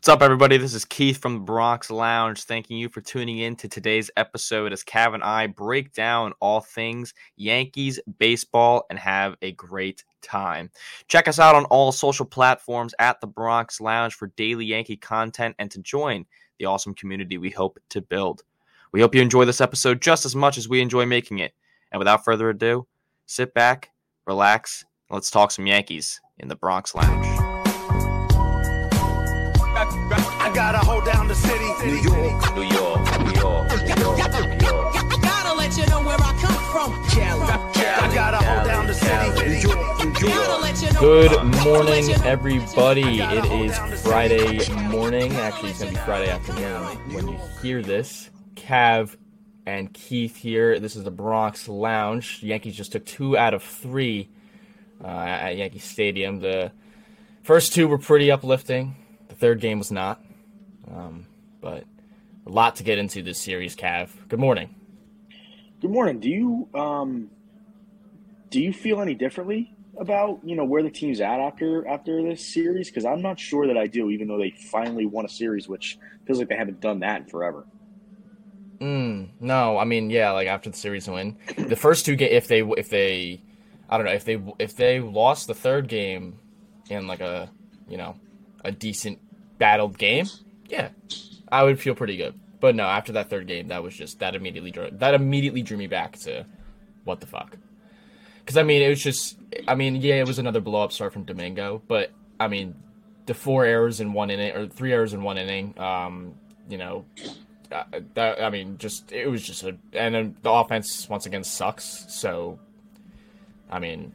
What's up, everybody? This is Keith from the Bronx Lounge. Thanking you for tuning in to today's episode as Cav and I break down all things Yankees baseball and have a great time. Check us out on all social platforms at the Bronx Lounge for daily Yankee content and to join the awesome community we hope to build. We hope you enjoy this episode just as much as we enjoy making it. And without further ado, sit back, relax, and let's talk some Yankees in the Bronx Lounge. Gotta hold down the city. New York, New York, New York, New York, New York. Gotta let you know where I come from. I gotta hold down the city. New York, New York. let you know. Good morning, everybody. It is Friday morning. Actually, it's going to be Friday afternoon when you hear this. Cav and Keith here. This is the Bronx Lounge. Yankees just took two out of three uh, at Yankee Stadium. The first two were pretty uplifting. The third game was not. Um, but a lot to get into this series, Cav. Good morning. Good morning. Do you um do you feel any differently about you know where the team's at after after this series? Because I'm not sure that I do, even though they finally won a series, which feels like they haven't done that in forever. Mm, no, I mean, yeah, like after the series win, the first two game, if they, if they, I don't know, if they, if they lost the third game in like a, you know, a decent battled game, yeah, I would feel pretty good. But no, after that third game, that was just that immediately drew that immediately drew me back to what the fuck. Because I mean, it was just, I mean, yeah, it was another blow up start from Domingo, but I mean, the four errors in one inning or three errors in one inning, um, you know, uh, that I mean, just it was just a, and then the offense once again sucks. So, I mean,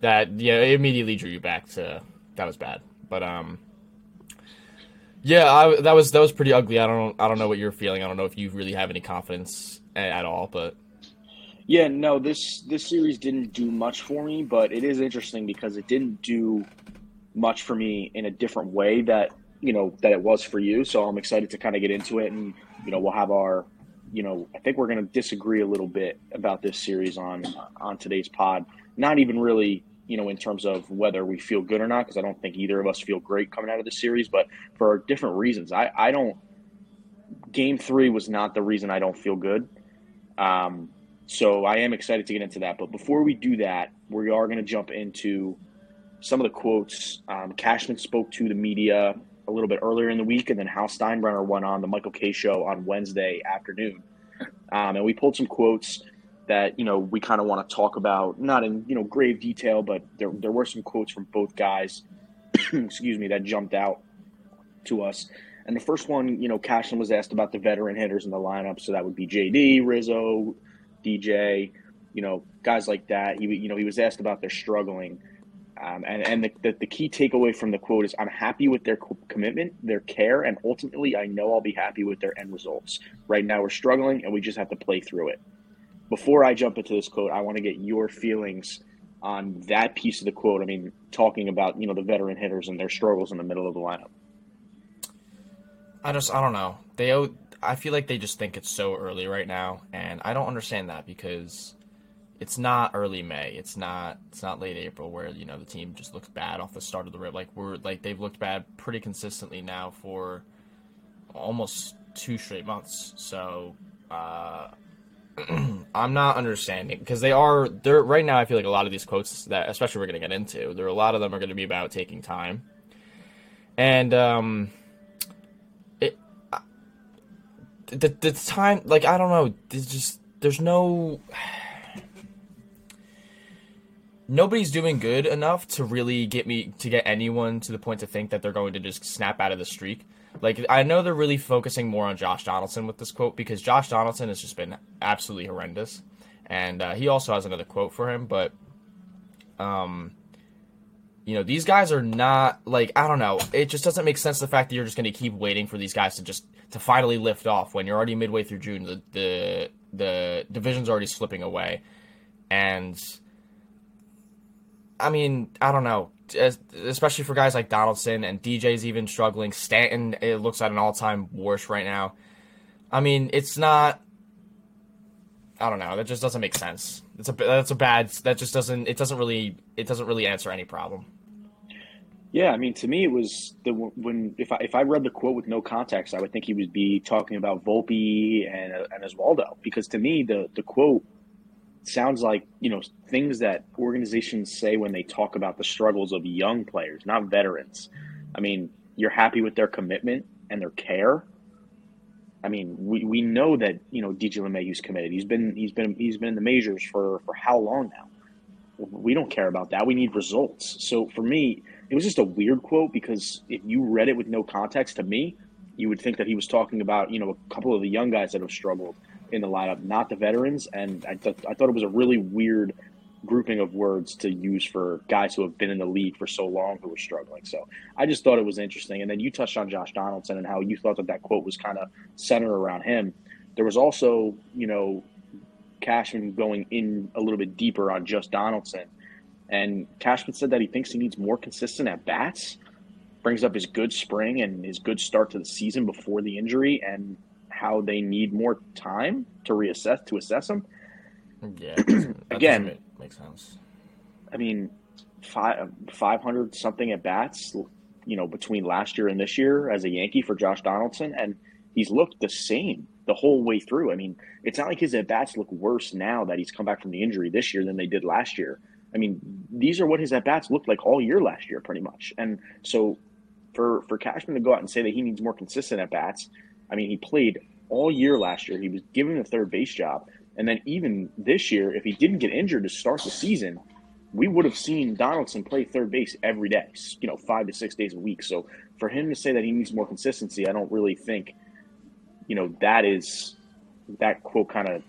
that yeah, it immediately drew you back to that was bad. But um, yeah, I, that was that was pretty ugly. I don't I don't know what you're feeling. I don't know if you really have any confidence at, at all. But Yeah, no this this series didn't do much for me, but it is interesting because it didn't do much for me in a different way that you know that it was for you. So I'm excited to kind of get into it, and you know we'll have our you know I think we're going to disagree a little bit about this series on on today's pod. Not even really you know in terms of whether we feel good or not, because I don't think either of us feel great coming out of the series, but for different reasons. I I don't. Game three was not the reason I don't feel good. Um, so I am excited to get into that. But before we do that, we are going to jump into some of the quotes. Um, Cashman spoke to the media a little bit earlier in the week, and then Hal Steinbrenner went on the Michael Kay show on Wednesday afternoon. Um, and we pulled some quotes that you know we kind of want to talk about, not in you know grave detail, but there there were some quotes from both guys. excuse me, that jumped out to us. And the first one, you know, Cashman was asked about the veteran hitters in the lineup, so that would be JD, Rizzo, DJ, you know, guys like that. He, you know, he was asked about their struggling. Um, and and the, the, the key takeaway from the quote is I'm happy with their co- commitment, their care, and ultimately I know I'll be happy with their end results. Right now we're struggling and we just have to play through it. Before I jump into this quote, I want to get your feelings on that piece of the quote. I mean, talking about, you know, the veteran hitters and their struggles in the middle of the lineup. I just I don't know. They I feel like they just think it's so early right now, and I don't understand that because it's not early May. It's not it's not late April where you know the team just looks bad off the start of the rip. Like we're like they've looked bad pretty consistently now for almost two straight months. So uh, I'm not understanding because they are they're right now. I feel like a lot of these quotes that especially we're gonna get into, there are a lot of them are gonna be about taking time, and um, it the the time like I don't know. There's just there's no nobody's doing good enough to really get me to get anyone to the point to think that they're going to just snap out of the streak. Like I know they're really focusing more on Josh Donaldson with this quote because Josh Donaldson has just been absolutely horrendous, and uh, he also has another quote for him. But, um, you know, these guys are not like I don't know. It just doesn't make sense the fact that you're just going to keep waiting for these guys to just to finally lift off when you're already midway through June. The the the division's already slipping away, and I mean, I don't know. Especially for guys like Donaldson and DJ's even struggling. Stanton, it looks at an all time worst right now. I mean, it's not. I don't know. That just doesn't make sense. It's a that's a bad. That just doesn't. It doesn't really. It doesn't really answer any problem. Yeah, I mean, to me, it was the when if I if I read the quote with no context, I would think he would be talking about Volpe and and Oswaldo because to me, the the quote sounds like you know things that organizations say when they talk about the struggles of young players, not veterans. I mean, you're happy with their commitment and their care. I mean, we, we know that you know DJ LeMahieu's committed. He's been he's been he's been in the majors for for how long now? We don't care about that. We need results. So for me, it was just a weird quote because if you read it with no context to me, you would think that he was talking about you know a couple of the young guys that have struggled in the lineup, not the veterans. And I, th- I thought it was a really weird grouping of words to use for guys who have been in the league for so long who are struggling. So I just thought it was interesting. And then you touched on Josh Donaldson and how you thought that that quote was kind of centered around him. There was also, you know, Cashman going in a little bit deeper on just Donaldson. And Cashman said that he thinks he needs more consistent at bats, brings up his good spring and his good start to the season before the injury, and how they need more time to reassess to assess him. Yeah. Again, make, makes sense. I mean, five five hundred something at bats, you know, between last year and this year as a Yankee for Josh Donaldson, and he's looked the same the whole way through. I mean, it's not like his at bats look worse now that he's come back from the injury this year than they did last year. I mean, these are what his at bats looked like all year last year, pretty much. And so, for for Cashman to go out and say that he needs more consistent at bats, I mean, he played all year last year. He was given the third base job. And then even this year, if he didn't get injured to start the season, we would have seen Donaldson play third base every day, you know, five to six days a week. So for him to say that he needs more consistency, I don't really think, you know, that is that quote kind of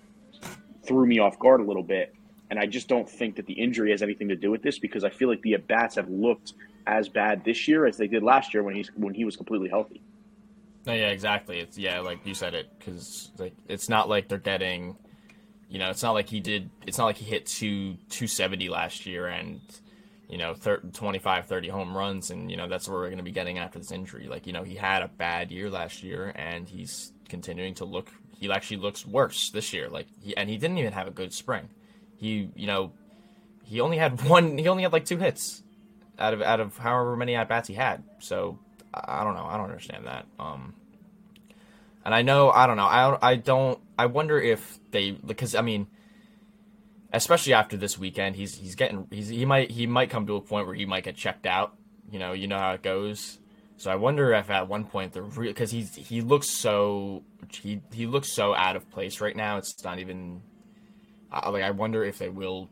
threw me off guard a little bit. And I just don't think that the injury has anything to do with this because I feel like the at bats have looked as bad this year as they did last year when he's when he was completely healthy. No, yeah, exactly. It's yeah, like you said it, because like it's not like they're getting, you know, it's not like he did. It's not like he hit two two seventy last year and, you know, 30, 25, 30 home runs, and you know that's what we're going to be getting after this injury. Like you know, he had a bad year last year, and he's continuing to look. He actually looks worse this year. Like he, and he didn't even have a good spring. He, you know, he only had one. He only had like two hits out of out of however many at bats he had. So I don't know. I don't understand that. Um, and I know I don't know. I I don't. I wonder if they because I mean, especially after this weekend, he's he's getting he's he might he might come to a point where he might get checked out. You know, you know how it goes. So I wonder if at one point the real because he's he looks so he he looks so out of place right now. It's not even uh, like I wonder if they will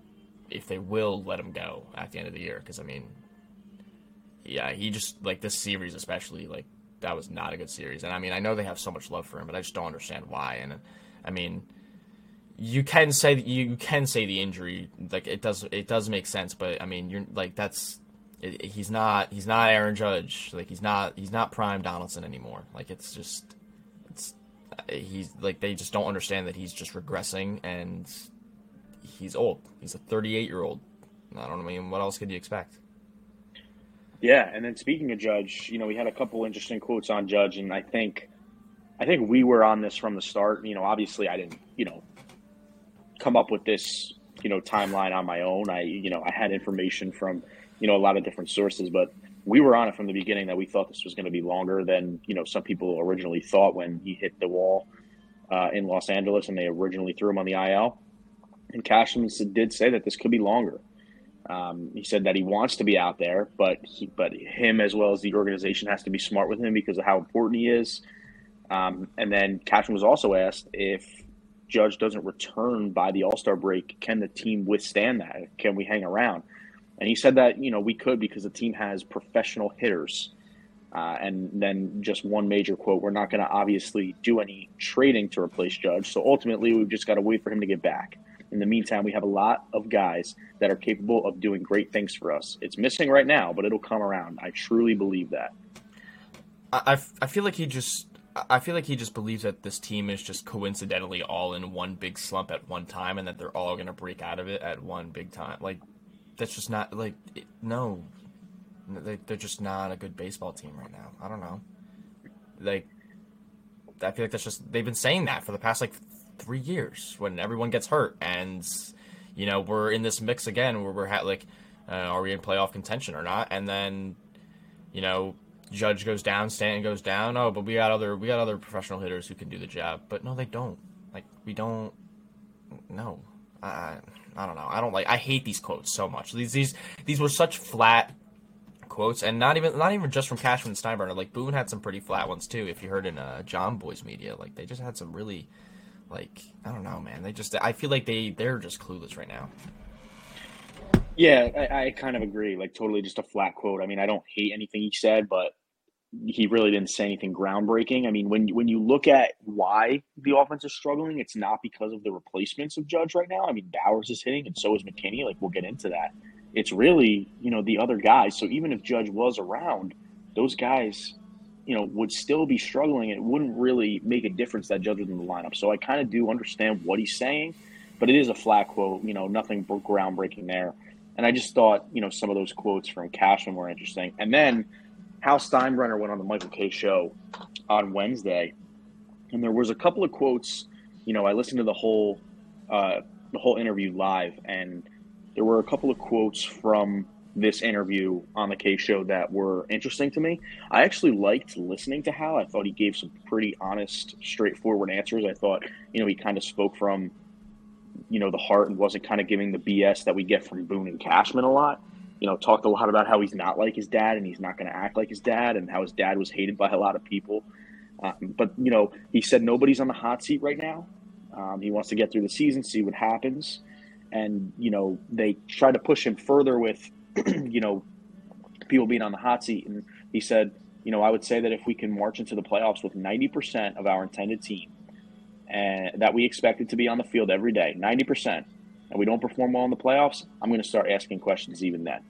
if they will let him go at the end of the year because I mean yeah, he just like this series especially like that was not a good series. And I mean, I know they have so much love for him, but I just don't understand why. And I mean, you can say you can say the injury like it does it does make sense, but I mean, you're like that's it, he's not he's not Aaron Judge like he's not he's not prime Donaldson anymore. Like it's just it's uh, he's like they just don't understand that he's just regressing and he's old. He's a 38 year old. I don't mean, what else could you expect? Yeah, and then speaking of Judge, you know, we had a couple interesting quotes on Judge, and I think, I think we were on this from the start. You know, obviously, I didn't, you know, come up with this, you know, timeline on my own. I, you know, I had information from, you know, a lot of different sources, but we were on it from the beginning that we thought this was going to be longer than you know some people originally thought when he hit the wall uh, in Los Angeles, and they originally threw him on the IL. And Cashman did say that this could be longer. Um, he said that he wants to be out there, but he, but him as well as the organization has to be smart with him because of how important he is. Um, and then Cashman was also asked if Judge doesn't return by the All Star break, can the team withstand that? Can we hang around? And he said that you know we could because the team has professional hitters. Uh, and then just one major quote: "We're not going to obviously do any trading to replace Judge, so ultimately we've just got to wait for him to get back." In the meantime, we have a lot of guys that are capable of doing great things for us. It's missing right now, but it'll come around. I truly believe that. I, I feel like he just I feel like he just believes that this team is just coincidentally all in one big slump at one time, and that they're all gonna break out of it at one big time. Like that's just not like it, no, they, they're just not a good baseball team right now. I don't know. Like I feel like that's just they've been saying that for the past like three years when everyone gets hurt and you know we're in this mix again where we're like uh, are we in playoff contention or not and then you know, Judge goes down, Stanton goes down. Oh, but we got other we got other professional hitters who can do the job. But no, they don't. Like we don't. No, I I don't know. I don't like. I hate these quotes so much. These these these were such flat quotes, and not even not even just from Cashman and Steinbrenner. Like Boone had some pretty flat ones too. If you heard in uh, John Boy's media, like they just had some really, like I don't know, man. They just I feel like they they're just clueless right now. Yeah, I, I kind of agree. Like totally just a flat quote. I mean, I don't hate anything he said, but he really didn't say anything groundbreaking. I mean, when when you look at why the offense is struggling, it's not because of the replacements of Judge right now. I mean, Bauers is hitting, and so is McKinney. Like we'll get into that. It's really you know the other guys. So even if Judge was around, those guys, you know, would still be struggling. It wouldn't really make a difference that Judge was in the lineup. So I kind of do understand what he's saying, but it is a flat quote. You know, nothing groundbreaking there. And I just thought, you know, some of those quotes from Cashman were interesting. And then Hal Steinbrenner went on the Michael Kay show on Wednesday, and there was a couple of quotes. You know, I listened to the whole uh, the whole interview live, and there were a couple of quotes from this interview on the Kay show that were interesting to me. I actually liked listening to Hal. I thought he gave some pretty honest, straightforward answers. I thought, you know, he kind of spoke from, you know, the heart and wasn't kind of giving the BS that we get from Boone and Cashman a lot you know, talked a lot about how he's not like his dad and he's not going to act like his dad and how his dad was hated by a lot of people. Um, but, you know, he said nobody's on the hot seat right now. Um, he wants to get through the season, see what happens. And, you know, they tried to push him further with, you know, people being on the hot seat. And he said, you know, I would say that if we can march into the playoffs with 90% of our intended team and that we expected to be on the field every day, 90%, and we don't perform well in the playoffs, I'm going to start asking questions even then.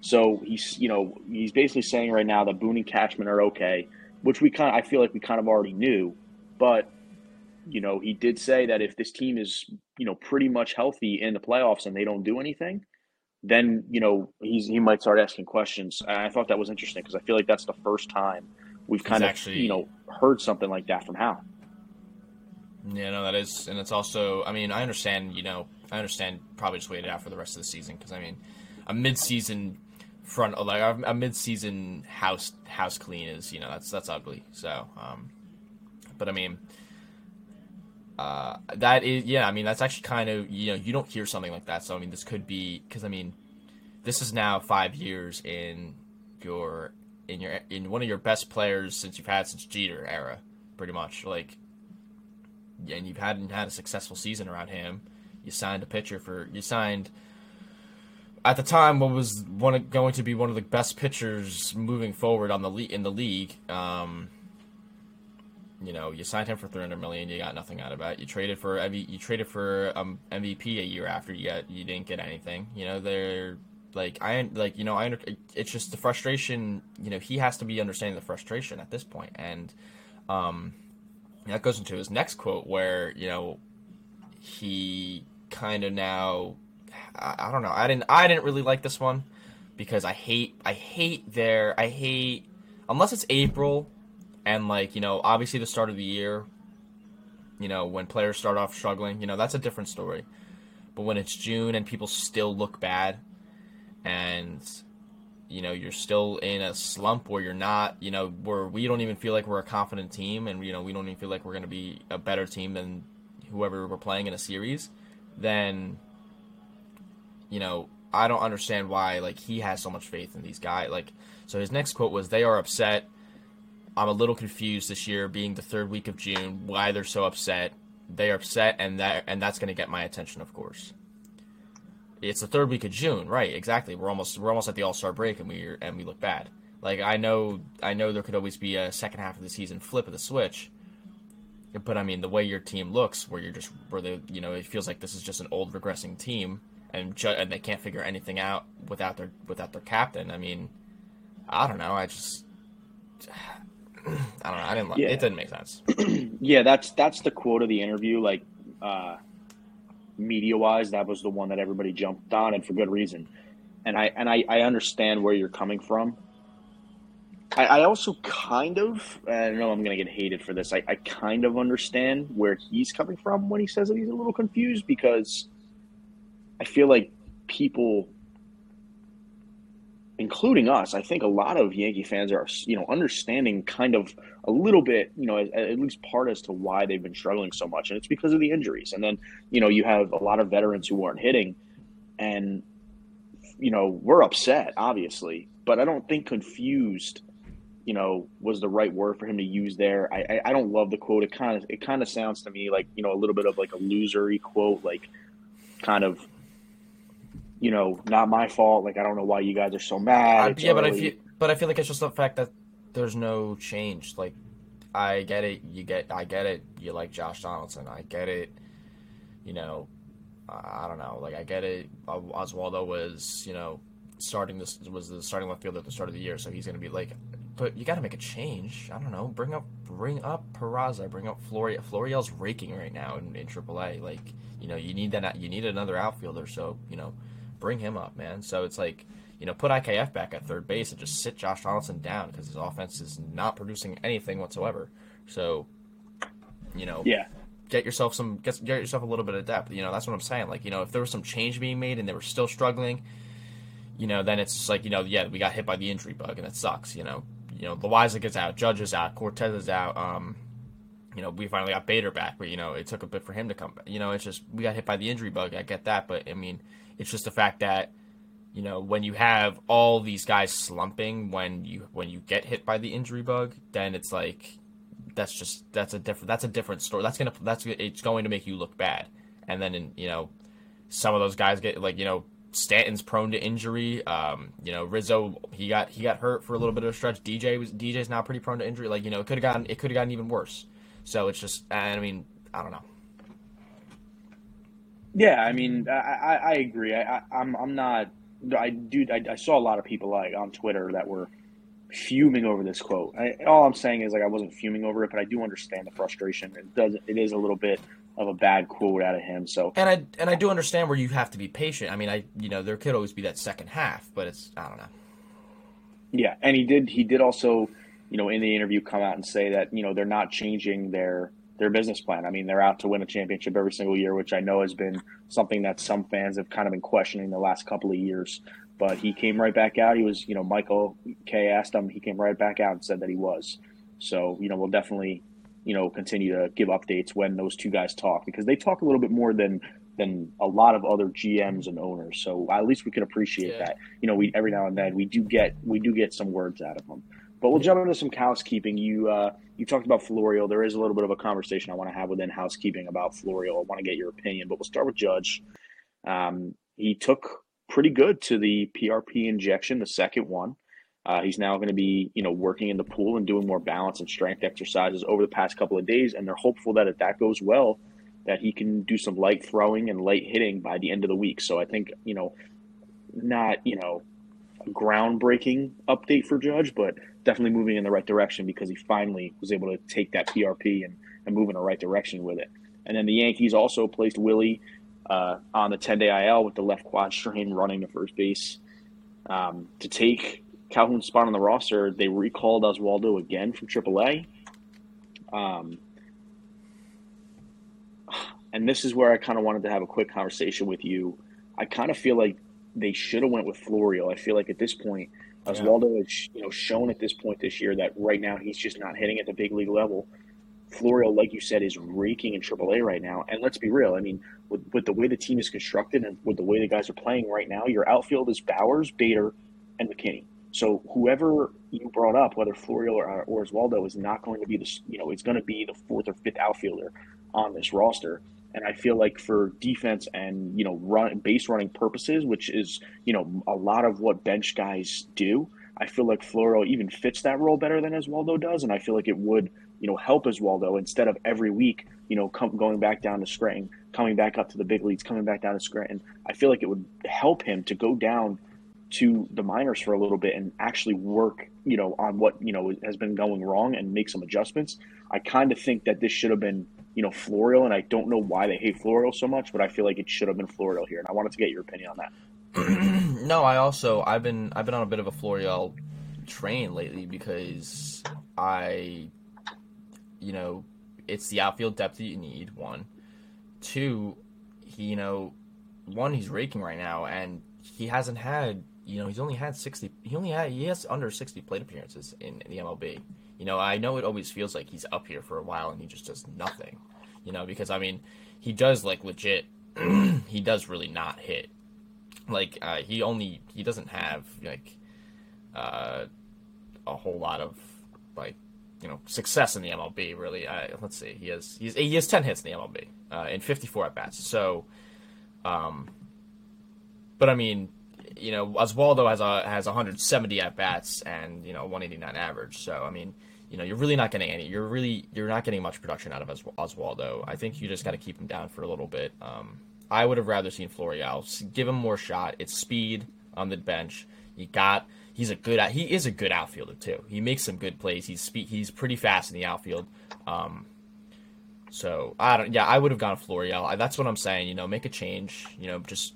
So he's, you know, he's basically saying right now that Boone and Cashman are okay, which we kind of, I feel like we kind of already knew, but you know, he did say that if this team is, you know, pretty much healthy in the playoffs and they don't do anything, then you know he's he might start asking questions. And I thought that was interesting because I feel like that's the first time we've kind He's of actually- you know heard something like that from Hal. Yeah, no, that is, and it's also. I mean, I understand. You know, I understand. Probably just wait it out for the rest of the season because I mean, a mid-season front like a a mid-season house house clean is you know that's that's ugly. So, um, but I mean, uh, that is yeah. I mean, that's actually kind of you know you don't hear something like that. So I mean, this could be because I mean, this is now five years in your in your in one of your best players since you've had since Jeter era, pretty much like and you've hadn't had a successful season around him. You signed a pitcher for you signed at the time what was one of, going to be one of the best pitchers moving forward on the le- in the league. Um, you know, you signed him for 300 million. You got nothing out of it. You traded for you traded for um, MVP a year after you got you didn't get anything. You know, they're like I like you know I it's just the frustration. You know, he has to be understanding the frustration at this point, and um, that goes into his next quote where you know he kind of now I, I don't know I didn't I didn't really like this one because I hate I hate their I hate unless it's April and like you know obviously the start of the year you know when players start off struggling you know that's a different story. But when it's June and people still look bad and you know you're still in a slump where you're not you know where we don't even feel like we're a confident team and you know we don't even feel like we're going to be a better team than whoever we're playing in a series then you know i don't understand why like he has so much faith in these guys like so his next quote was they are upset i'm a little confused this year being the third week of june why they're so upset they're upset and that and that's going to get my attention of course it's the third week of June, right? Exactly. We're almost we're almost at the All Star break, and we and we look bad. Like I know I know there could always be a second half of the season flip of the switch, but I mean the way your team looks, where you're just where they you know it feels like this is just an old regressing team, and ju- and they can't figure anything out without their without their captain. I mean, I don't know. I just I don't know. I didn't like Yeah. it. Didn't make sense. Yeah, that's that's the quote of the interview. Like uh, media wise, that was the one that everybody jumped on, and for good reason. And I and I, I understand where you're coming from. I, I also kind of I know I'm going to get hated for this. I, I kind of understand where he's coming from when he says that he's a little confused because I feel like people including us, I think a lot of Yankee fans are, you know, understanding kind of a little bit, you know, at, at least part as to why they've been struggling so much, and it's because of the injuries. And then, you know, you have a lot of veterans who aren't hitting, and you know, we're upset, obviously, but I don't think confused, you know, was the right word for him to use there. I, I, I don't love the quote. It kind of it kind of sounds to me like you know a little bit of like a losery quote, like kind of you know, not my fault. Like I don't know why you guys are so mad. It's yeah, but I feel, but I feel like it's just the fact that there's no change. Like, I get it. You get, I get it. You like Josh Donaldson. I get it. You know, I don't know. Like, I get it. Uh, Oswaldo was, you know, starting this was the starting left fielder at the start of the year, so he's gonna be like. But you got to make a change. I don't know. Bring up, bring up Peraza. Bring up Florial. Florial's raking right now in, in AAA. Like, you know, you need that. You need another outfielder. So, you know, bring him up, man. So it's like, you know, put IKF back at third base and just sit Josh Donaldson down because his offense is not producing anything whatsoever. So, you know, yeah, get yourself some get, get yourself a little bit of depth. You know, that's what I'm saying. Like, you know, if there was some change being made and they were still struggling, you know, then it's just like, you know, yeah, we got hit by the injury bug and it sucks. You know, you know, Loiza gets out, Judge is out, Cortes is out. Um, you know, we finally got Bader back, but you know, it took a bit for him to come back. You know, it's just we got hit by the injury bug. I get that, but I mean, it's just the fact that you know when you have all these guys slumping when you when you get hit by the injury bug, then it's like that's just that's a different that's a different story. That's gonna that's it's going to make you look bad. And then in, you know some of those guys get like you know Stanton's prone to injury. Um, you know Rizzo he got he got hurt for a little bit of a stretch. DJ was DJ's now pretty prone to injury. Like you know it could have gotten it could have gotten even worse. So it's just I mean I don't know. Yeah. I mean, I I, I agree. I, I I'm I'm not. I do. I, I saw a lot of people like on Twitter that were fuming over this quote. I, all I'm saying is like I wasn't fuming over it, but I do understand the frustration. It does. It is a little bit of a bad quote out of him. So And I and I do understand where you have to be patient. I mean I you know there could always be that second half, but it's I don't know. Yeah, and he did. He did also, you know, in the interview, come out and say that you know they're not changing their their business plan. I mean, they're out to win a championship every single year, which I know has been something that some fans have kind of been questioning the last couple of years. But he came right back out. He was, you know, Michael Kay asked him. He came right back out and said that he was. So, you know, we'll definitely, you know, continue to give updates when those two guys talk because they talk a little bit more than than a lot of other GMs and owners. So at least we can appreciate Yeah. that. You know, we every now and then we do get we do get some words out of them. But we'll jump into some housekeeping. You uh, you talked about Florial. There is a little bit of a conversation I want to have within housekeeping about Florial. I want to get your opinion, but we'll start with Judge. Um, he took pretty good to the PRP injection, the second one. Uh, he's now going to be, you know, working in the pool and doing more balance and strength exercises over the past couple of days, and they're hopeful that if that goes well, that he can do some light throwing and light hitting by the end of the week. So I think, you know, not, you know, groundbreaking update for Judge, but definitely moving in the right direction because he finally was able to take that PRP and, and move in the right direction with it. And then the Yankees also placed Willie uh, on the 10 day IL with the left quad strain running to first base. Um, to take Calhoun's spot on the roster, they recalled Oswaldo again from AAA. Um, and this is where I kind of wanted to have a quick conversation with you. I kind of feel like they should have went with Florial. I feel like at this point. Oswaldo has you know shown at this point this year that right now he's just not hitting at the big league level. Florial, like you said, is raking in AAA right now. And let's be real. I mean, with, with the way the team is constructed and with the way the guys are playing right now, your outfield is Bauers, Bader, and McKinney. So whoever you brought up, whether Florial or, or Oswaldo, is not going to be the you know it's going to be the fourth or fifth outfielder on this roster. And I feel like for defense and you know run base running purposes, which is you know a lot of what bench guys do, I feel like Florial even fits that role better than Oswaldo does, and I feel like it would you know help Oswaldo instead of every week you know come, going back down to Scranton, coming back up to the big leagues, coming back down to Scranton. I feel like it would help him to go down to the minors for a little bit and actually work, you know, on what you know has been going wrong and make some adjustments. I kind of think that this should have been, you know, Florial, and I don't know why they hate Florial so much, but I feel like it should have been Florial here, and I wanted to get your opinion on that. no, I also I've been I've been on a bit of a Florial train lately because I, you know, it's the outfield depth that you need. One, two, he you know, one he's raking right now, and he hasn't had you know he's only had sixty. He only had he has under sixty plate appearances in, in the MLB. You know, I know it always feels like he's up here for a while and he just does nothing. You know, because I mean, he does like legit. he does really not hit. Like uh, he only he doesn't have like uh, a whole lot of like you know success in the MLB. Really, let's see. He has he's, he has ten hits in the MLB uh, in fifty four at bats. So, um, but I mean, you know, Oswaldo has a has 170 at bats and you know 189 average. So I mean, you know, you're really not getting any. You're really you're not getting much production out of Os- Oswaldo. I think you just got to keep him down for a little bit. Um, I would have rather seen Florial give him more shot. It's speed on the bench. You got. He's a good. He is a good outfielder too. He makes some good plays. He's spe- he's pretty fast in the outfield. Um, so I don't. Yeah, I would have gone Florial. That's what I'm saying. You know, make a change. You know, just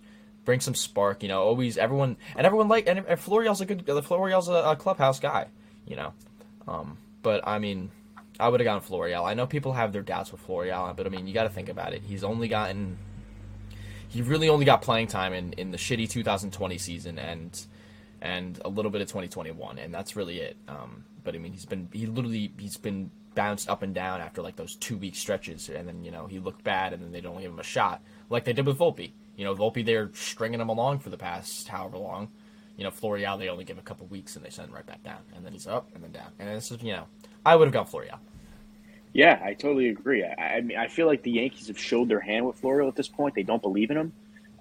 bring some spark. You know, always everyone and everyone like and, and Florial's a good. The Florial's a, a clubhouse guy. You know, um, but I mean, I would have gone Florial. I know people have their doubts with Florial, but I mean, you got to think about it. He's only gotten. He really only got playing time in, in the shitty 2020 season and and a little bit of 2021, and that's really it. Um, but I mean, he's been he literally he's been bounced up and down after like those two week stretches, and then you know he looked bad, and then they don't give him a shot like they did with Volpe. You know, Volpe they're stringing him along for the past however long. You know, Florial they only give him a couple weeks and they send him right back down, and then he's up and then down, and this is you know I would have gone Florial. Yeah, I totally agree. I, I mean, I feel like the Yankees have showed their hand with Florial at this point. They don't believe in him,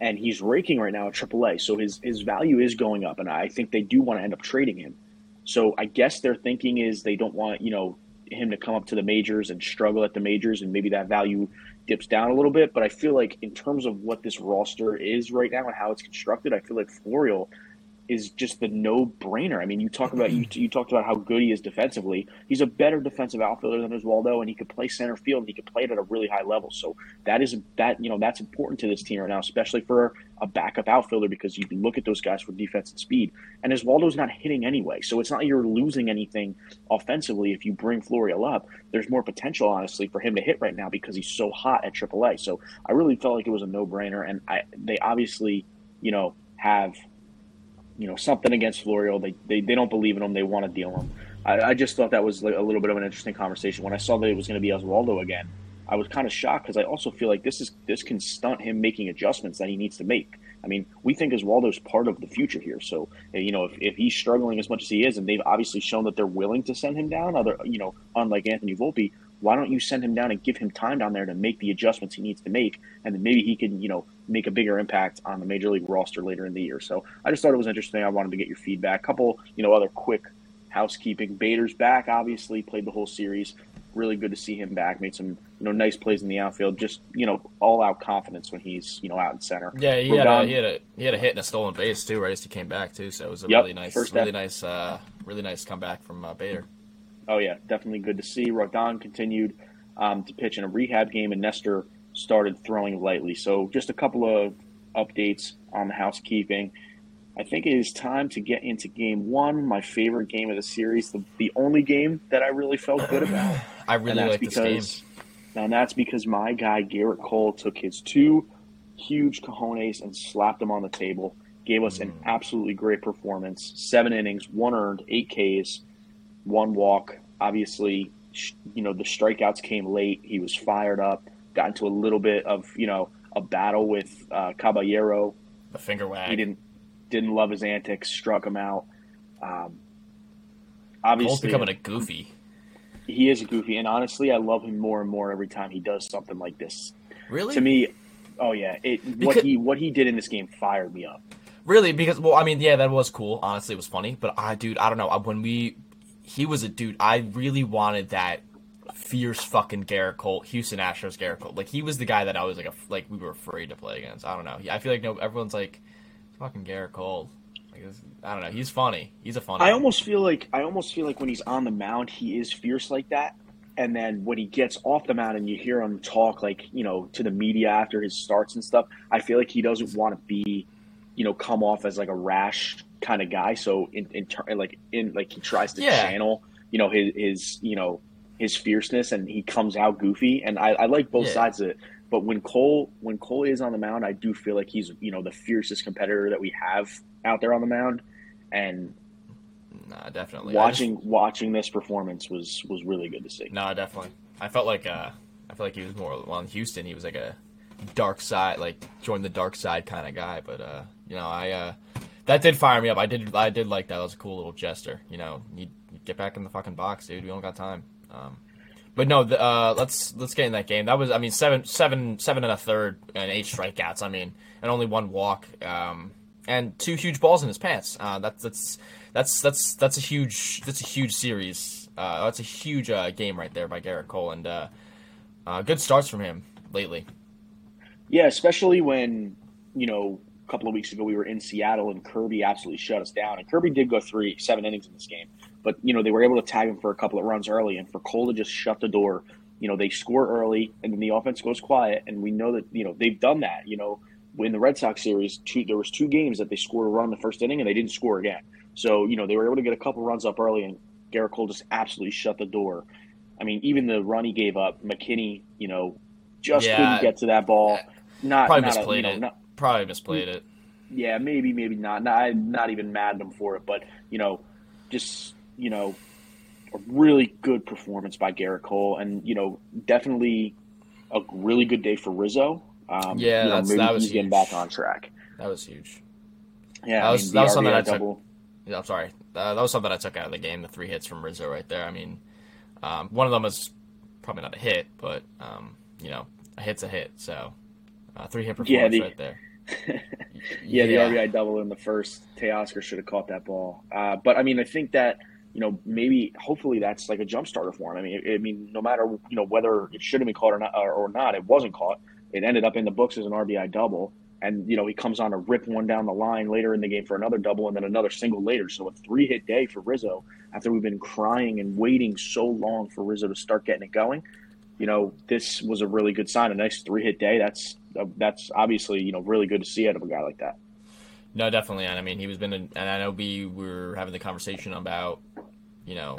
and he's raking right now at AAA, so his his value is going up, and I think they do want to end up trading him. So I guess their thinking is they don't want you know him to come up to the majors and struggle at the majors, and maybe that value dips down a little bit. But I feel like in terms of what this roster is right now and how it's constructed, I feel like Florial is just the no brainer. I mean, you talk about you, mm-hmm. you talked about how good he is defensively. He's a better defensive outfielder than Oswaldo, and he could play center field. and He could play it at a really high level. So that is that you know that's important to this team right now, especially for a backup outfielder because you look at those guys for defense and speed. And Oswaldo's not hitting anyway, so it's not like you're losing anything offensively if you bring Florial up. There's more potential, honestly, for him to hit right now because he's so hot at AAA. So I really felt like it was a no brainer, and I they obviously you know have you know something against Florial. They, they they don't believe in him. They want to deal him. I, I just thought that was like a little bit of an interesting conversation. When I saw that it was going to be Oswaldo again, I was kind of shocked because I also feel like this is this can stunt him making adjustments that he needs to make. I mean, we think Oswaldo's part of the future here. So you know, if, if he's struggling as much as he is, and they've obviously shown that they're willing to send him down, other you know, unlike Anthony Volpe, why don't you send him down and give him time down there to make the adjustments he needs to make, and then maybe he can, you know, make a bigger impact on the major league roster later in the year. So I just thought it was interesting. I wanted to get your feedback. couple, you know, other quick housekeeping. Bader's back, obviously, played the whole series. Really good to see him back. Made some, you know, nice plays in the outfield. Just, you know, all out confidence when he's, you know, out in center. Yeah, he had, a, he had a he had a hit and a stolen base too, right as he came back too. So it was a Yep, really nice, really nice, uh, really nice comeback from uh, Bader. Oh yeah, definitely good to see. Rodon continued um, to pitch in a rehab game, and Nestor started throwing lightly. So just a couple of updates on the housekeeping. I think it is time to get into game one, my favorite game of the series, the, the only game that I really felt good about. I really like this game. and that's because my guy Gerrit Cole took his two huge cojones and slapped them on the table. Gave us Mm. an absolutely great performance. Seven innings, one earned, eight Ks, one walk. Obviously, you know the strikeouts came late. He was fired up. Got into a little bit of you know a battle with uh, Caballero. The finger wag. He didn't didn't love his antics. Struck him out. Um, Cole's obviously, becoming a goofy. he is goofy, and honestly, I love him more and more every time he does something like this. Really? To me, oh yeah, it what he what he did in this game fired me up. Really, because well, I mean, yeah, that was cool. Honestly, it was funny, but I, dude, I don't know. When we, he was a dude. I really wanted that fierce fucking Gerrit Cole, Houston Astros Gerrit Cole. Like he was the guy that I was like, a, like we were afraid to play against. I don't know. I feel like no, everyone's like, fucking Gerrit Cole. Like, I don't know. He's funny. He's a funny. I almost feel like I almost feel like when he's on the mound, he is fierce like that. And then when he gets off the mound and you hear him talk like, you know, to the media after his starts and stuff, I feel like he doesn't want to be, you know, come off as like a rash kind of guy. So in, in turn, like in like he tries to Yeah. channel, you know, his his you know his fierceness and he comes out goofy. And I, I like both Yeah. sides of it. But when Cole when Cole is on the mound, I do feel like he's you know the fiercest competitor that we have out there on the mound, and Nah, definitely. I just- watching watching this performance was was really good to see. No, definitely. I felt like uh, I felt like he was more well in Houston. He was like a dark side, like join the dark side kind of guy. But uh, you know, I uh, that did fire me up. I did I did like that. That was a cool little gesture. You know, you, get back in the fucking box, dude. We don't got time. Um, but no, the, uh, let's let's get in that game. That was I mean seven seven seven and a third and eight strikeouts. I mean, and only one walk. Um, and two huge balls in his pants. Uh, that's that's that's that's that's a huge that's a huge series. Uh, that's a huge uh, game right there by Gerrit Cole, and uh, uh, good starts from him lately. Yeah, especially when you know a couple of weeks ago we were in Seattle and Kirby absolutely shut us down. And Kirby did go three seven innings in this game, but you know they were able to tag him for a couple of runs early, and for Cole to just shut the door. You know they score early, and then the offense goes quiet, and we know that you know they've done that. You know in the Red Sox series, two, there was two games that they scored a run in the first inning, and they didn't score again. So you know they were able to get a couple runs up early, and Gerrit Cole just absolutely shut the door. I mean, even the run he gave up, McKinney, you know, just Yeah. couldn't get to that ball. Not Probably not a, misplayed you know, it. not, Probably misplayed it. yeah, maybe, maybe not. not. I'm not even mad at him for it, but you know, just you know, a really good performance by Gerrit Cole, and you know, definitely a really good day for Rizzo. Um, Yeah, you know, maybe that was he's getting huge. back on track. That was huge. Yeah, That I was- mean, that was something I took- Yeah, I'm sorry. Uh, that was something I took out of the game. The three hits from Rizzo right there. I mean, um, one of them was probably not a hit, but um, you know, a hit's a hit. So uh, three hit performance Yeah, the- right there. Yeah, the RBI double in the first. Teoscar should have caught that ball. Uh, but I mean, I think that you know maybe hopefully that's like a jump starter for him. I mean, I, I mean, no matter you know whether it should have been caught or not, or, or not, it wasn't caught. It ended up in the books as an RBI double, and you know he comes on to rip one down the line later in the game for another double, and then another single later. So a three hit day for Rizzo after we've been crying and waiting so long for Rizzo to start getting it going. You know, this was a really good sign. A nice three hit day. That's uh, that's obviously you know really good to see out of a guy like that. No, definitely. And I mean, he was been, and I know we were having the conversation about, you know,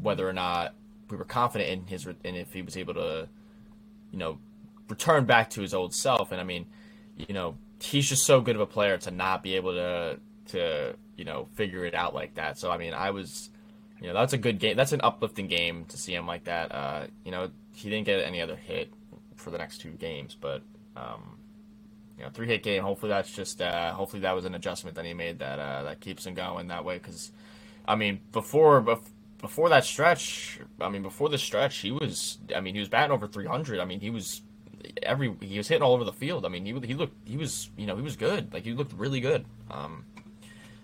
whether or not we were confident in his, and if he was able to, you know, return back to his old self. And I mean, you know, he's just so good of a player to not be able to, to, you know, figure it out like that. So I mean, I was, you know, that's a good game. That's an uplifting game to see him like that. Uh, you know, he didn't get any other hit for the next two games, but. Um, you know, three hit game. Hopefully that's just uh, hopefully that was an adjustment that he made that uh, that keeps him going that way. Because, I mean, before bef- before that stretch, I mean, before the stretch, he was. I mean, he was batting over three hundred. I mean, he was every he was hitting all over the field. I mean, he he looked he was you know he was good. Like he looked really good. Um,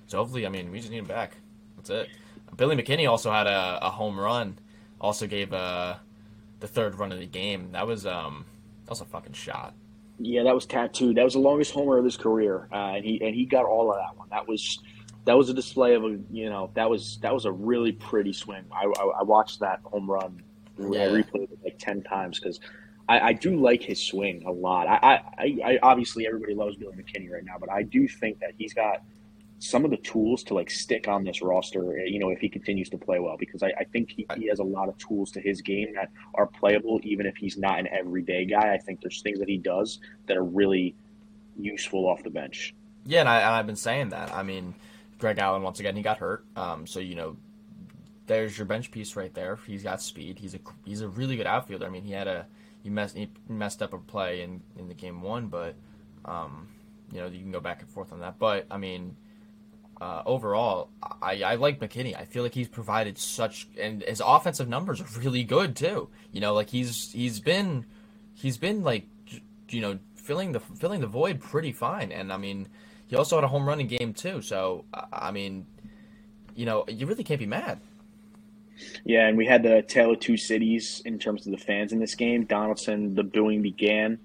so hopefully, I mean, we just need him back. That's it. Billy McKinney also had a, a home run. Also gave uh, the third run of the game. That was um that was a fucking shot. Yeah, that was tattooed. That was the longest homer of his career, uh, and he and he got all of that one. That was that was a display of a you know that was that was a really pretty swing. I, I, I watched that home run. I replayed it like ten times because I, I do like his swing a lot. I, I, I obviously everybody loves Billy McKinney right now, but I do think that he's got some of the tools to like stick on this roster. You know, if he continues to play well, because I, I think he, he has a lot of tools to his game that are playable, even if he's not an everyday guy. I think there's things that he does that are really useful off the bench. Yeah, and, I, I've been saying that. I mean, Greg Allen once again he got hurt. Um, so you know, there's your bench piece right there. He's got speed. He's a he's a really good outfielder. I mean, he had a he messed he messed up a play in in the game one, but um, you know you can go back and forth on that. But I mean, uh, overall, I, I like McKinney. I feel like he's provided such, and his offensive numbers are really good too. You know, like he's he's been he's been like you know filling the filling the void pretty fine. And I mean, he also had a home running game too. So I- mean, you know, you really can't be mad. Yeah, and we had the tale of two cities in terms of the fans in this game. Donaldson, the booing began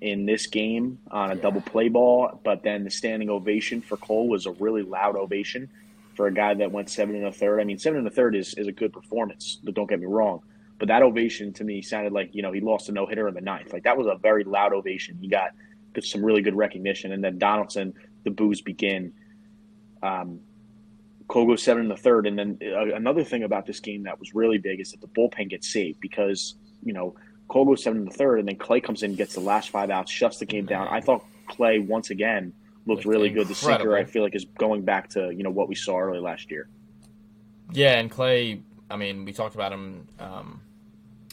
in this game on a Yeah. double play ball, but then the standing ovation for Cole was a really loud ovation for a guy that went seven and a third. I mean, seven and a third is, is a good performance, but don't get me wrong. But that ovation to me sounded like, you know, he lost a no hitter in the ninth. Like that was a very loud ovation. He got some really good recognition. And then Donaldson, the boos begin. Um, Cole goes seven in the third, and then uh, another thing about this game that was really big is that the bullpen gets saved because you know Cole goes seven in the third, and then Clay comes in, and gets the last five outs, shuts the game down. I thought Clay once again looked really good. The sinker. I feel like, is going back to you know what we saw early last year. Yeah, and Clay. I mean, we talked about him. Um,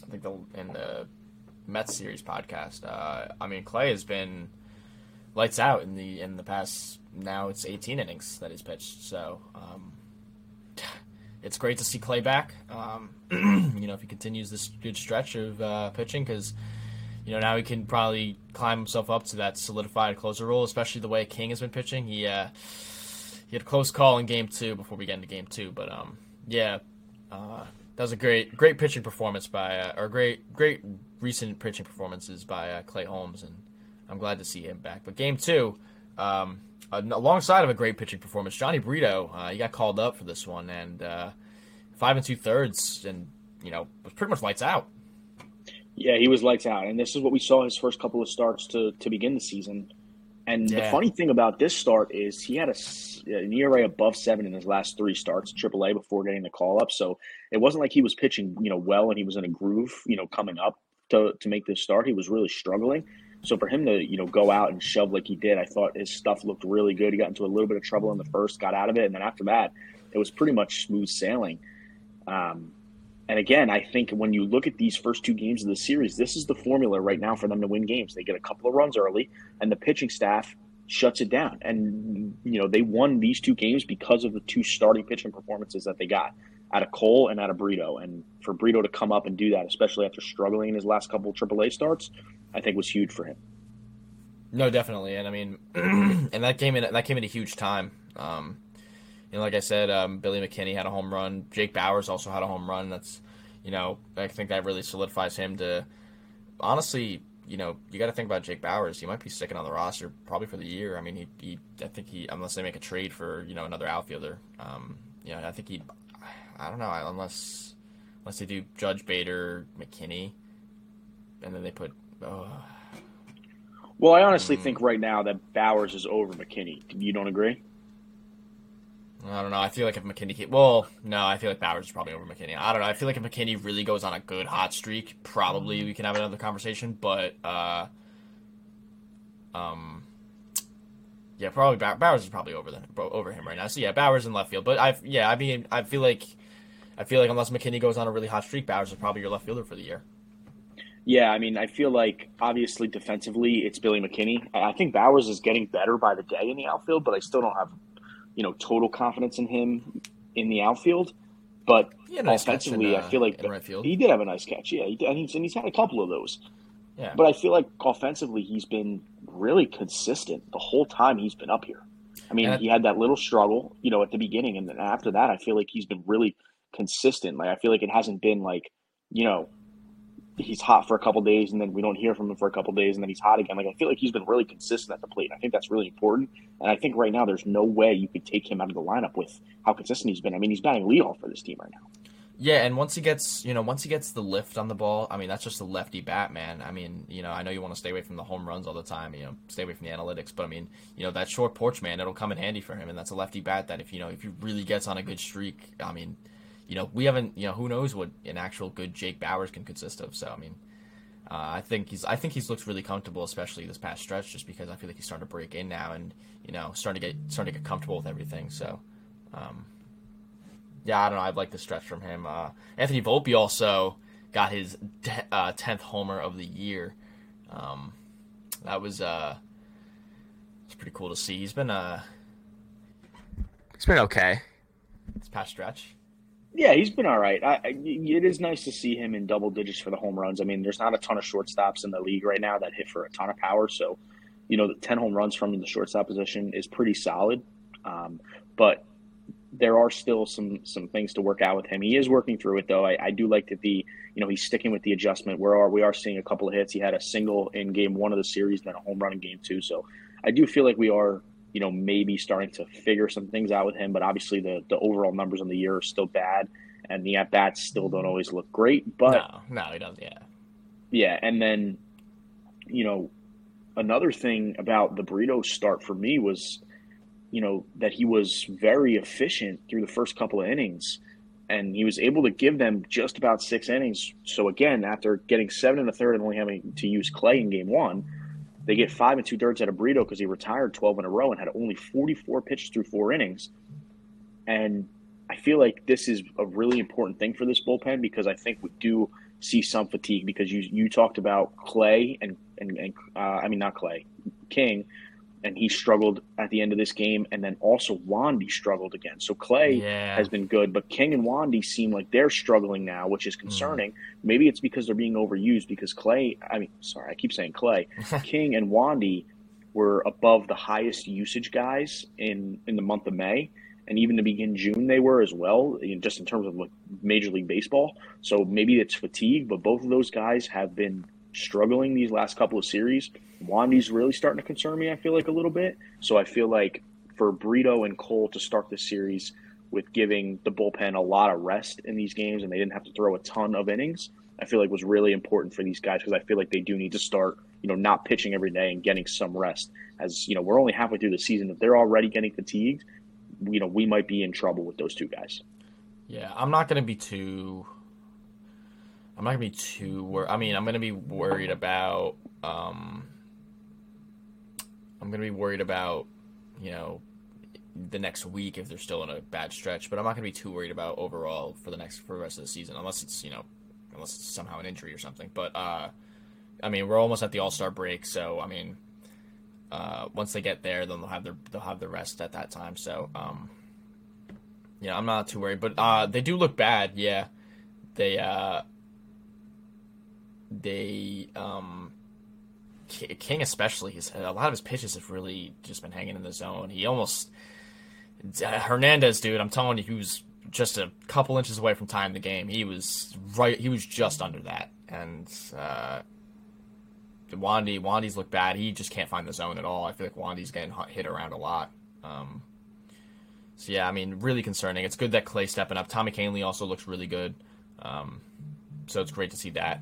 I think the in the Mets series podcast. Uh, I mean, Clay has been lights out in the in the past. Now it's 18 innings that he's pitched. So um, it's great to see Clay back. Um, you know, if he continues this good stretch of uh, pitching, because you know now he can probably climb himself up to that solidified closer role, especially the way King has been pitching. He uh, he had a close call in game two before we get into game two, but um, yeah, uh, that was a great great pitching performance by uh, or great great recent pitching performances by uh, Clay Holmes, and I'm glad to see him back. But game two, um, alongside of a great pitching performance, Jhony Brito, uh, he got called up for this one, and uh, five and two thirds, and you know was pretty much lights out. Yeah, he was lights out, and this is what we saw his first couple of starts to to begin the season. And the funny thing about this start is he had a, an ERA above seven in his last three starts, AAA, before getting the call up. So it wasn't like he was pitching, you know, well and he was in a groove, you know, coming up to to make this start. He was really struggling. So for him to, you know, go out and shove like he did, I thought his stuff looked really good. He got into a little bit of trouble in the first, got out of it, and then after that, it was pretty much smooth sailing. Um, and again, I think when you look at these first two games of the series, this is the formula right now for them to win games. They get a couple of runs early, and the pitching staff shuts it down. And you know they won these two games because of the two starting pitching performances that they got out of Cole and out of Brito. And for Brito to come up and do that, especially after struggling in his last couple of AAA starts, I think was huge for him. No, definitely, and I mean, and that came in that came at a huge time. Um, you know, like I said, um, Billy McKinney had a home run. Jake Bauers also had a home run. That's, you know, I think that really solidifies him to. Honestly, you know, you got to think about Jake Bauers. He might be sticking on the roster probably for the year. I mean, he, he I think he, unless they make a trade for you know another outfielder, um, you know, I think he, I don't know, unless unless they do Judge Bader, McKinney, and then they put. Oh, Well, I honestly think right now that Bauers is over McKinney. You don't agree? I don't know. I feel like if McKinney, well, no, I feel like Bauers is probably over McKinney. I don't know. I feel like if McKinney really goes on a good hot streak, probably we can have another conversation. But, uh, um, yeah, probably Bauers is probably over the over him right now. So yeah, Bauers in left field. But I, yeah, I mean, I feel like, I feel like unless McKinney goes on a really hot streak, Bauers is probably your left fielder for the year. Yeah, I mean, I feel like obviously defensively it's Billy McKinney. I think Bauers is getting better by the day in the outfield, but I still don't have, you know, total confidence in him in the outfield. But nice catch in, offensively, uh, I feel like right field. he did have a nice catch. Yeah, he and, he's, and he's had a couple of those. Yeah, But I feel like offensively, he's been really consistent the whole time he's been up here. I mean, And he had that little struggle, you know, at the beginning, and then after that, I feel like he's been really consistent. Like I feel like it hasn't been like, you know, he's hot for a couple days and then we don't hear from him for a couple days and then he's hot again. Like I feel like he's been really consistent at the plate. I think that's really important. And I think right now there's no way you could take him out of the lineup with how consistent he's been. I mean, he's batting leadoff for this team right now. Yeah, and once he gets, you know, once he gets the lift on the ball, I mean, that's just a lefty bat, man. I mean, you know, I know you want to stay away from the home runs all the time, you know, stay away from the analytics, but I mean, you know, that short porch man, it'll come in handy for him, and that's a lefty bat that if you know, if he really gets on a good streak, I mean, you know, we haven't, you know, who knows what an actual good Jake Bauers can consist of. So, I mean, uh, I think he's, I think he's looked really comfortable, especially this past stretch, just because I feel like he's starting to break in now, and you know, starting to get, starting to get comfortable with everything. So, um, yeah, I don't know. I'd like the stretch from him. Uh, Anthony Volpe also got his te- uh, 10th homer of the year. Um, that was uh, it's pretty cool to see. He's been uh, he's been okay this past stretch. Yeah, he's been all right. I, it is nice to see him in double digits for the home runs. I mean, there's not a ton of shortstops in the league right now that hit for a ton of power. So, you know, the 10 home runs from the shortstop position is pretty solid. Um, but there are still some some things to work out with him. He is working through it though. I, I do like that the you know he's sticking with the adjustment. We are we are seeing a couple of hits. He had a single in game one of the series, then a home run in game two. So I do feel like we are you know maybe starting to figure some things out with him. But obviously the the overall numbers on the year are still bad, and the at bats still don't always look great. But no, no, he doesn't. Yeah, yeah, and then you know another thing about the Brito start for me was you know that he was very efficient through the first couple of innings and he was able to give them just about six innings so again after getting seven and a third and only having to use clay in game one They get five and two thirds out of Brito because he retired 12 in a row and had only 44 pitches through four innings. And I feel like this is a really important thing for this bullpen because I think we do see some fatigue because you you talked about Clay and and, and uh, I mean not Clay King and he struggled at the end of this game and then also Wandy struggled again. So Clay Yeah. has been good, but King and Wandy seem like they're struggling now, which is hmm. concerning. Maybe it's because they're being overused because Clay I mean sorry, I keep saying Clay. King and Wandy were above the highest usage guys in in the month of May and even to begin June they were as well, you know, just in terms of like Major League Baseball. So maybe it's fatigue, but both of those guys have been struggling these last couple of series. Wandy's really starting to concern me. I feel like a little bit. So I feel like for Brito and Cole to start this series with giving the bullpen a lot of rest in these games, and they didn't have to throw a ton of innings. I feel like was really important for these guys because I feel like they do need to start, you know, not pitching every day and getting some rest. As you know, we're only halfway through the season. If they're already getting fatigued, you know, we might be in trouble with those two guys. Yeah, I'm not gonna be too. I'm not gonna be too. Wor- I mean, I'm gonna be worried about. Um, I'm gonna be worried about, you know, the next week if they're still in a bad stretch. But I'm not gonna be too worried about overall for the next for the rest of the season, unless it's you know, unless it's somehow an injury or something. But uh, I mean, we're almost at the All Star break, so I mean, uh, once they get there, then they'll have their they'll have the rest at that time. So um, yeah, I'm not too worried, but uh, they do look bad. Yeah, they uh, they um, King especially. He's a lot of his pitches have really just been hanging in the zone. He almost uh, Hernandez, dude. I'm telling you, he was just a couple inches away from tying the game. He was right. He was just under that, and uh, Wandy Wandy's looked bad. He just can't find the zone at all. I feel like Wandy's getting hit- hit around a lot. Um, so yeah, I mean, really concerning. It's good that Clay stepping up. Tommy Kahnle also looks really good. Um, so it's great to see that.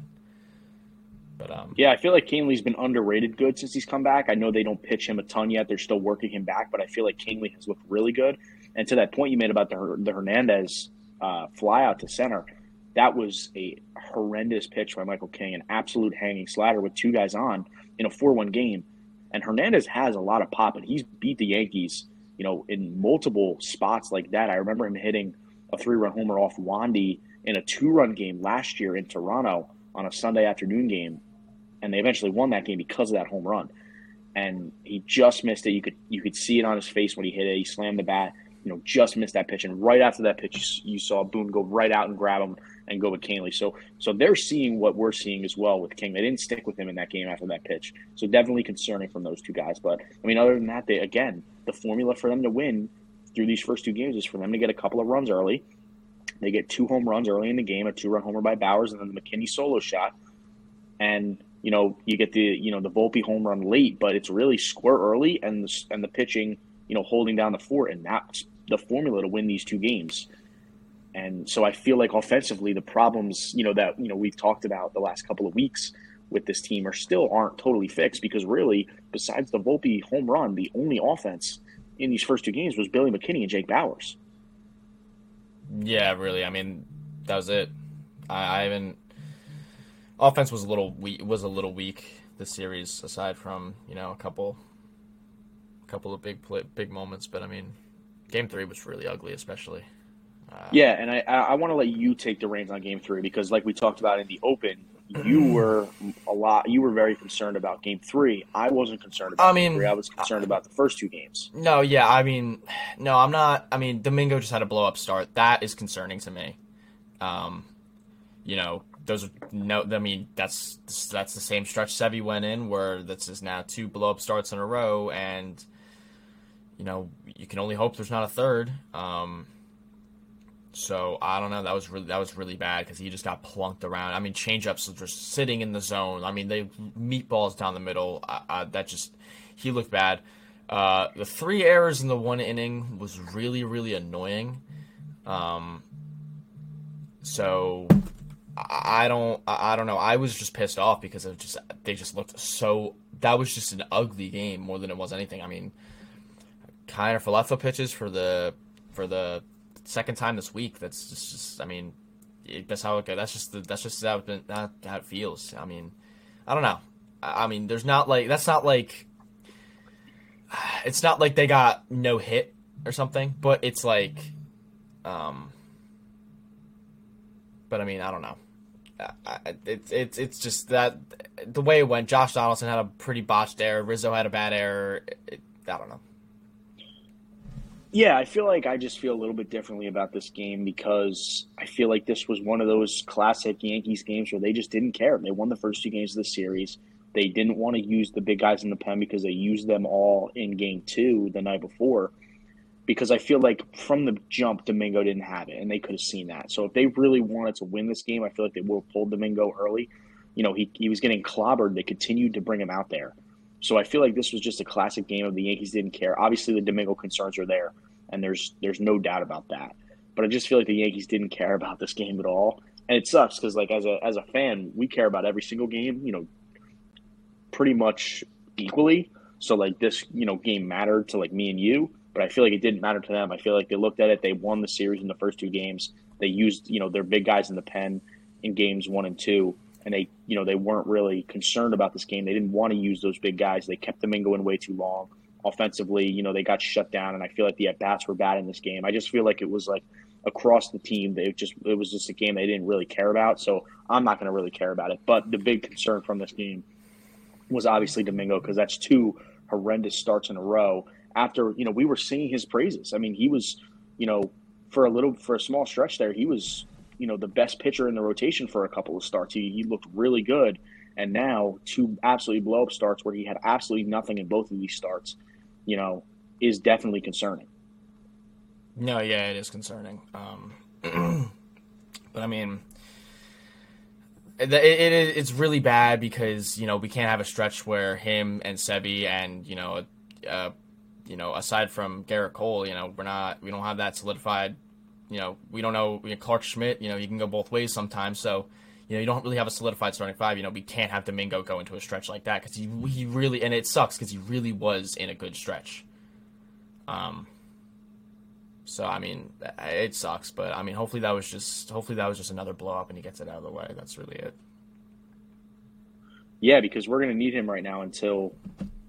But um, Yeah, I feel like Kahnle's been underrated good since he's come back. I know they don't pitch him a ton yet; they're still working him back. But I feel like Kahnle has looked really good. And to that point you made about the the Hernandez uh, fly out to center, that was a horrendous pitch by Michael King, an absolute hanging slider with two guys on in a four one game. And Hernandez has a lot of pop, and he's beat the Yankees, you know, in multiple spots like that. I remember him hitting a three run homer off Wandy in a two run game last year in Toronto on a Sunday afternoon game, and they eventually won that game because of that home run. And he just missed it. You could you could see it on his face when he hit it. He slammed the bat, you know, just missed that pitch. And right after that pitch, you saw Boone go right out and grab him and go with Kahnle. So so they're seeing what we're seeing as well with King. They didn't stick with him in that game after that pitch. So definitely concerning from those two guys. But I mean, other than that, they again the formula for them to win through these first two games is for them to get a couple of runs early. They get two home runs early in the game, a two-run homer by Bauers, and then the McKinney solo shot. And you know you get the you know the Volpe home run late, but it's really square early, and the and the pitching you know holding down the fort, and that's the formula to win these two games. And so I feel like offensively, the problems you know that you know we've talked about the last couple of weeks with this team are still aren't totally fixed because really, besides the Volpe home run, the only offense in these first two games was Billy McKinney and Jake Bauers. Yeah, really. I mean, that was it. I, I haven't. Offense was a little weak. Was a little weak this series, aside from you know a couple, a couple of big play, big moments. But I mean, game three was really ugly, especially. Uh, yeah, and I I want to let you take the reins on Game Three because, like we talked about in the Open, you were a lot. You were very concerned about Game Three. I wasn't concerned about. I mean, Game three. I was concerned about the first two games. No, yeah, I mean, no, I'm not. I mean, Domingo just had a blow up start. That is concerning to me. Um, you know, those are no. I mean, that's that's the same stretch Sevi went in where this is now two blow up starts in a row, and you know, you can only hope there's not a third. Um, so I don't know. That was really that was really bad because he just got plunked around. I mean, changeups were just sitting in the zone. I mean, they meatballs down the middle. Uh, uh, that just he looked bad. Uh, the three errors in the one inning was really really annoying. Um, so I I don't I I don't know. I was just pissed off because of just they just looked so. That was just an ugly game more than it was anything. I mean, kind of Falafel pitches for the for the second time this week. That's just, just I mean, it, that's how it goes. That's just the, that's just how it, how it feels. I mean, I don't know. I I mean, there's not like that's not like it's not like they got no hit or something, but it's like, um, but I mean, I don't know. It's it's it's just that the way it went. Josh Donaldson had a pretty botched error. Rizzo had a bad error. It, I don't know. Yeah, I feel like I just feel a little bit differently about this game because I feel like this was one of those classic Yankees games where they just didn't care. They won the first two games of the series. They didn't want to use the big guys in the pen because they used them all in game two the night before. Because I feel like from the jump, Domingo didn't have it, and they could have seen that. So if they really wanted to win this game, I feel like they would have pulled Domingo early. You know, he, he was getting clobbered. They continued to bring him out there. So I feel like this was just a classic game of the Yankees didn't care. Obviously, the Domingo concerns are there, and there's there's no doubt about that. But I just feel like the Yankees didn't care about this game at all, and it sucks because like as a as a fan, we care about every single game, you know, pretty much equally. So like this, you know, game mattered to like me and you, but I feel like it didn't matter to them. I feel like they looked at it, they won the series in the first two games. They used you know their big guys in the pen in games one and two, and they you know they weren't really concerned about this game. They didn't want to use those big guys. They kept Domingo in going way too long. Offensively, you know, they got shut down, and I feel like the at bats were bad in this game. I just feel like it was like across the team, they just it was just a game they didn't really care about. So I'm not going to really care about it. But the big concern from this game was obviously Domingo because that's two horrendous starts in a row. After you know we were singing his praises. I mean, he was you know for a little for a small stretch there, he was you know the best pitcher in the rotation for a couple of starts. He he looked really good, and now two absolutely blow up starts where he had absolutely nothing in both of these starts. You know, is definitely concerning. No, yeah, it is concerning. Um, but I mean, it, it, it, it's really bad because you know we can't have a stretch where him and Sebi and you know, uh, you know, aside from Gerrit Cole, you know, we're not we don't have that solidified. You know, we don't know you know, Clarke Schmidt. You know, he can go both ways sometimes. So, you know, you don't really have a solidified starting five. You know, we can't have Domingo go into a stretch like that because he he really and it sucks because he really was in a good stretch. Um. So I mean, it sucks, but I mean, hopefully that was just hopefully that was just another blow up and he gets it out of the way. That's really it. Yeah, because we're going to need him right now until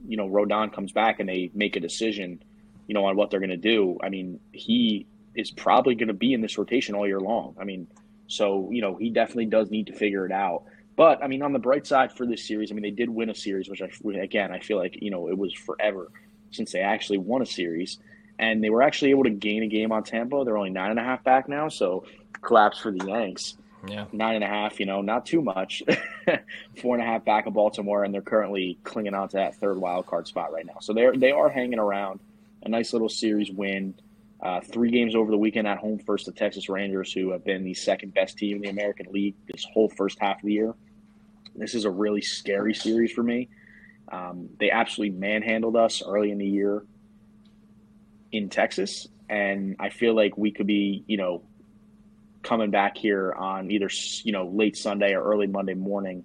you know Rodon comes back and they make a decision, you know, on what they're going to do. I mean, he is probably going to be in this rotation all year long. I mean, so you know he definitely does need to figure it out. But I mean, on the bright side for this series, I mean, they did win a series, which I again I feel like you know it was forever since they actually won a series and they were actually able to gain a game on Tampa. They're only nine and a half back now, so collapse for the Yanks. Yeah. Nine and a half, you know, not too much. Four and a half back of Baltimore, and they're currently clinging on to that third wild card spot right now. So they're they are hanging around. A nice little series win. Uh, three games over the weekend at home first the Texas Rangers, who have been the second best team in the American League this whole first half of the year. This is a really scary series for me. Um, they absolutely manhandled us early in the year in Texas, and I feel like we could be, you know, coming back here on either you know late Sunday or early Monday morning,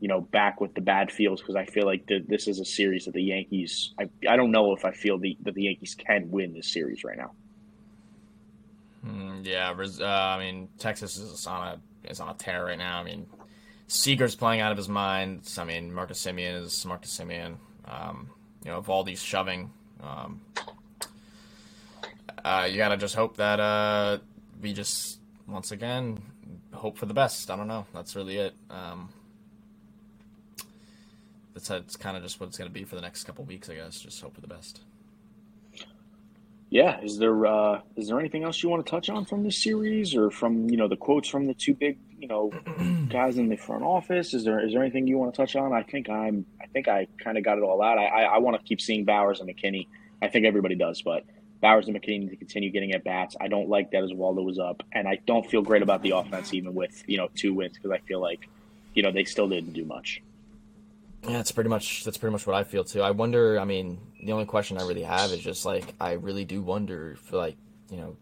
you know, back with the bad feels because I feel like the, this is a series that the Yankees. I I don't know if I feel the, that the Yankees can win this series right now. Mm, yeah, uh, I mean Texas is on a is on a tear right now. I mean Seager's playing out of his mind. I mean Marcus Semien is Marcus Semien. Um, you know, Valdi's shoving. Um, uh, you gotta just hope that uh, we just once again hope for the best. I don't know. That's really it. Um, that's that's kind of just what it's gonna be for the next couple weeks, I guess. Just hope for the best. Yeah, is there uh, is there anything else you want to touch on from this series, or from you know the quotes from the two big you know guys in the front office? Is there is there anything you want to touch on? I think I'm I think I kind of got it all out. I I, I want to keep seeing Bauers and McKinney. I think everybody does, but Bauers and McKinney need to continue getting at bats. I don't like that Oswaldo was up, and I don't feel great about the offense even with you know two wins because I feel like you know they still didn't do much. Yeah, that's pretty much that's pretty much what I feel too. I wonder. I mean, the only question I really have is just like I really do wonder if like you know,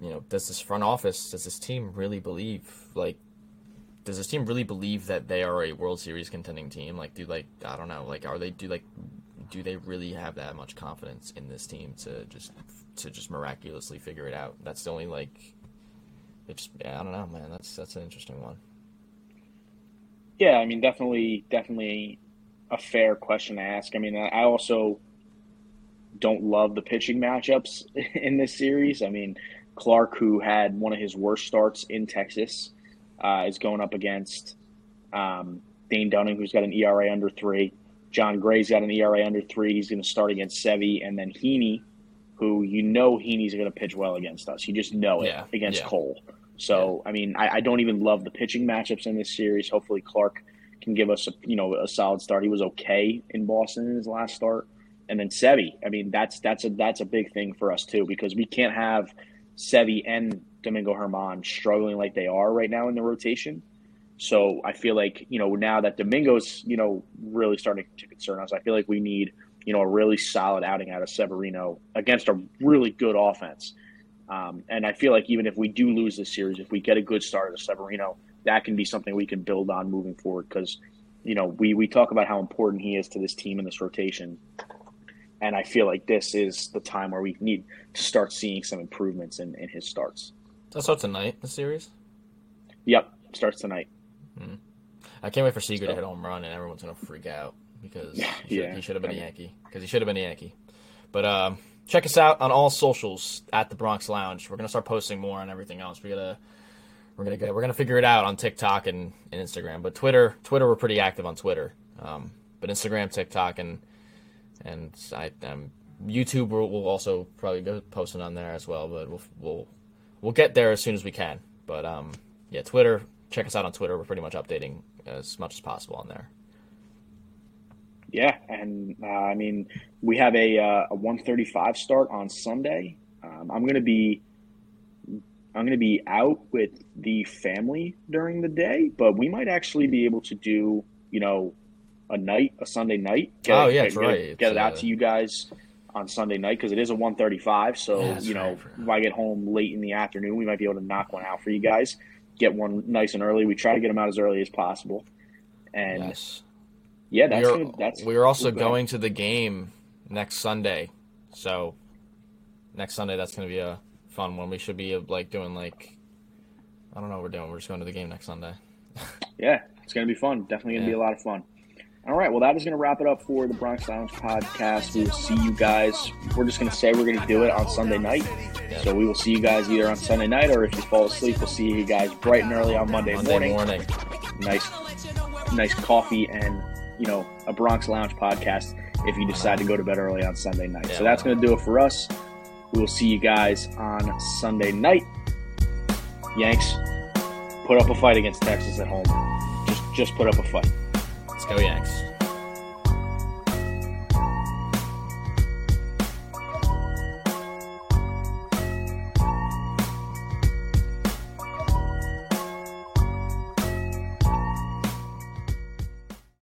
you know, does this front office, does this team really believe like, does this team really believe that they are a World Series contending team? Like, do like I don't know, like are they do like do they really have that much confidence in this team to just to just miraculously figure it out? That's the only like, it's yeah, I don't know, man. That's that's an interesting one. Yeah, I mean, definitely, definitely a fair question to ask. I mean, I also don't love the pitching matchups in this series. I mean, Clarke, who had one of his worst starts in Texas, uh, is going up against um, Dane Dunning, who's got an ERA under three. Jon Gray's got an ERA under three. He's going to start against Sevy, and then Heaney, who you know Heaney's going to pitch well against us. You just know it Yeah, against yeah. Cole. So I mean, I, I don't even love the pitching matchups in this series. Hopefully, Clarke can give us a you know a solid start. He was okay in Boston in his last start, and then Sevy. I mean, that's that's a that's a big thing for us too because we can't have Sevy and Domingo Germán struggling like they are right now in the rotation. So I feel like you know now that Domingo's you know really starting to concern us, I feel like we need you know a really solid outing out of Severino against a really good offense. Um, and I feel like even if we do lose this series, if we get a good start of Severino, that can be something we can build on moving forward. Because you know we we talk about how important he is to this team and this rotation, and I feel like this is the time where we need to start seeing some improvements in, in his starts. That starts tonight. The series. Yep, starts tonight. I can't wait for Seager to hit home run and everyone's gonna freak out because Yeah, he should, yeah. he should have been a Yankee because he should have been a Yankee. But um, check us out on all socials at the Bronx Lounge. We're gonna start posting more on everything else. We gotta we're gonna get, we're gonna figure it out on TikTok and, and Instagram. But Twitter Twitter we're pretty active on Twitter. Um, but Instagram, TikTok, and and I um, YouTube we'll, we'll also probably go posting on there as well. But we'll we'll we'll get there as soon as we can. But um, yeah, Twitter. Check us out on Twitter. We're pretty much updating as much as possible on there. Yeah, and uh, I mean we have a uh, a one thirty five start on Sunday. Um, I'm gonna be I'm gonna be out with the family during the day, but we might actually be able to do you know a night, a Sunday night. Get Oh, it- yeah, get, that's get right. Get it out uh, to you guys on Sunday night because it is a one thirty five. So Yeah, you know right. if I get home late in the afternoon, we might be able to knock one out for you guys. Get one nice and early. We try to get them out as early as possible. And Yes. Yeah, that's we are, that's we are also going to the game next Sunday. So next Sunday that's going to be a fun one. We should be uh, like doing like I don't know what we're doing. We're just going to the game next Sunday. Yeah, it's going to be fun. Definitely going to Yeah. be a lot of fun. All right, well, that is going to wrap it up for the Bronx Lounge podcast. We will see you guys. We're just going to say we're going to do it on Sunday night. So we will see you guys either on Sunday night or if you fall asleep, we'll see you guys bright and early on Monday, Monday morning. morning. Nice, nice coffee and you know a Bronx Lounge podcast. If you decide to go to bed early on Sunday night, Yeah, so that's going to do it for us. We will see you guys on Sunday night. Yanks, put up a fight against Texas at home. Just, just put up a fight. Let's go Yanks.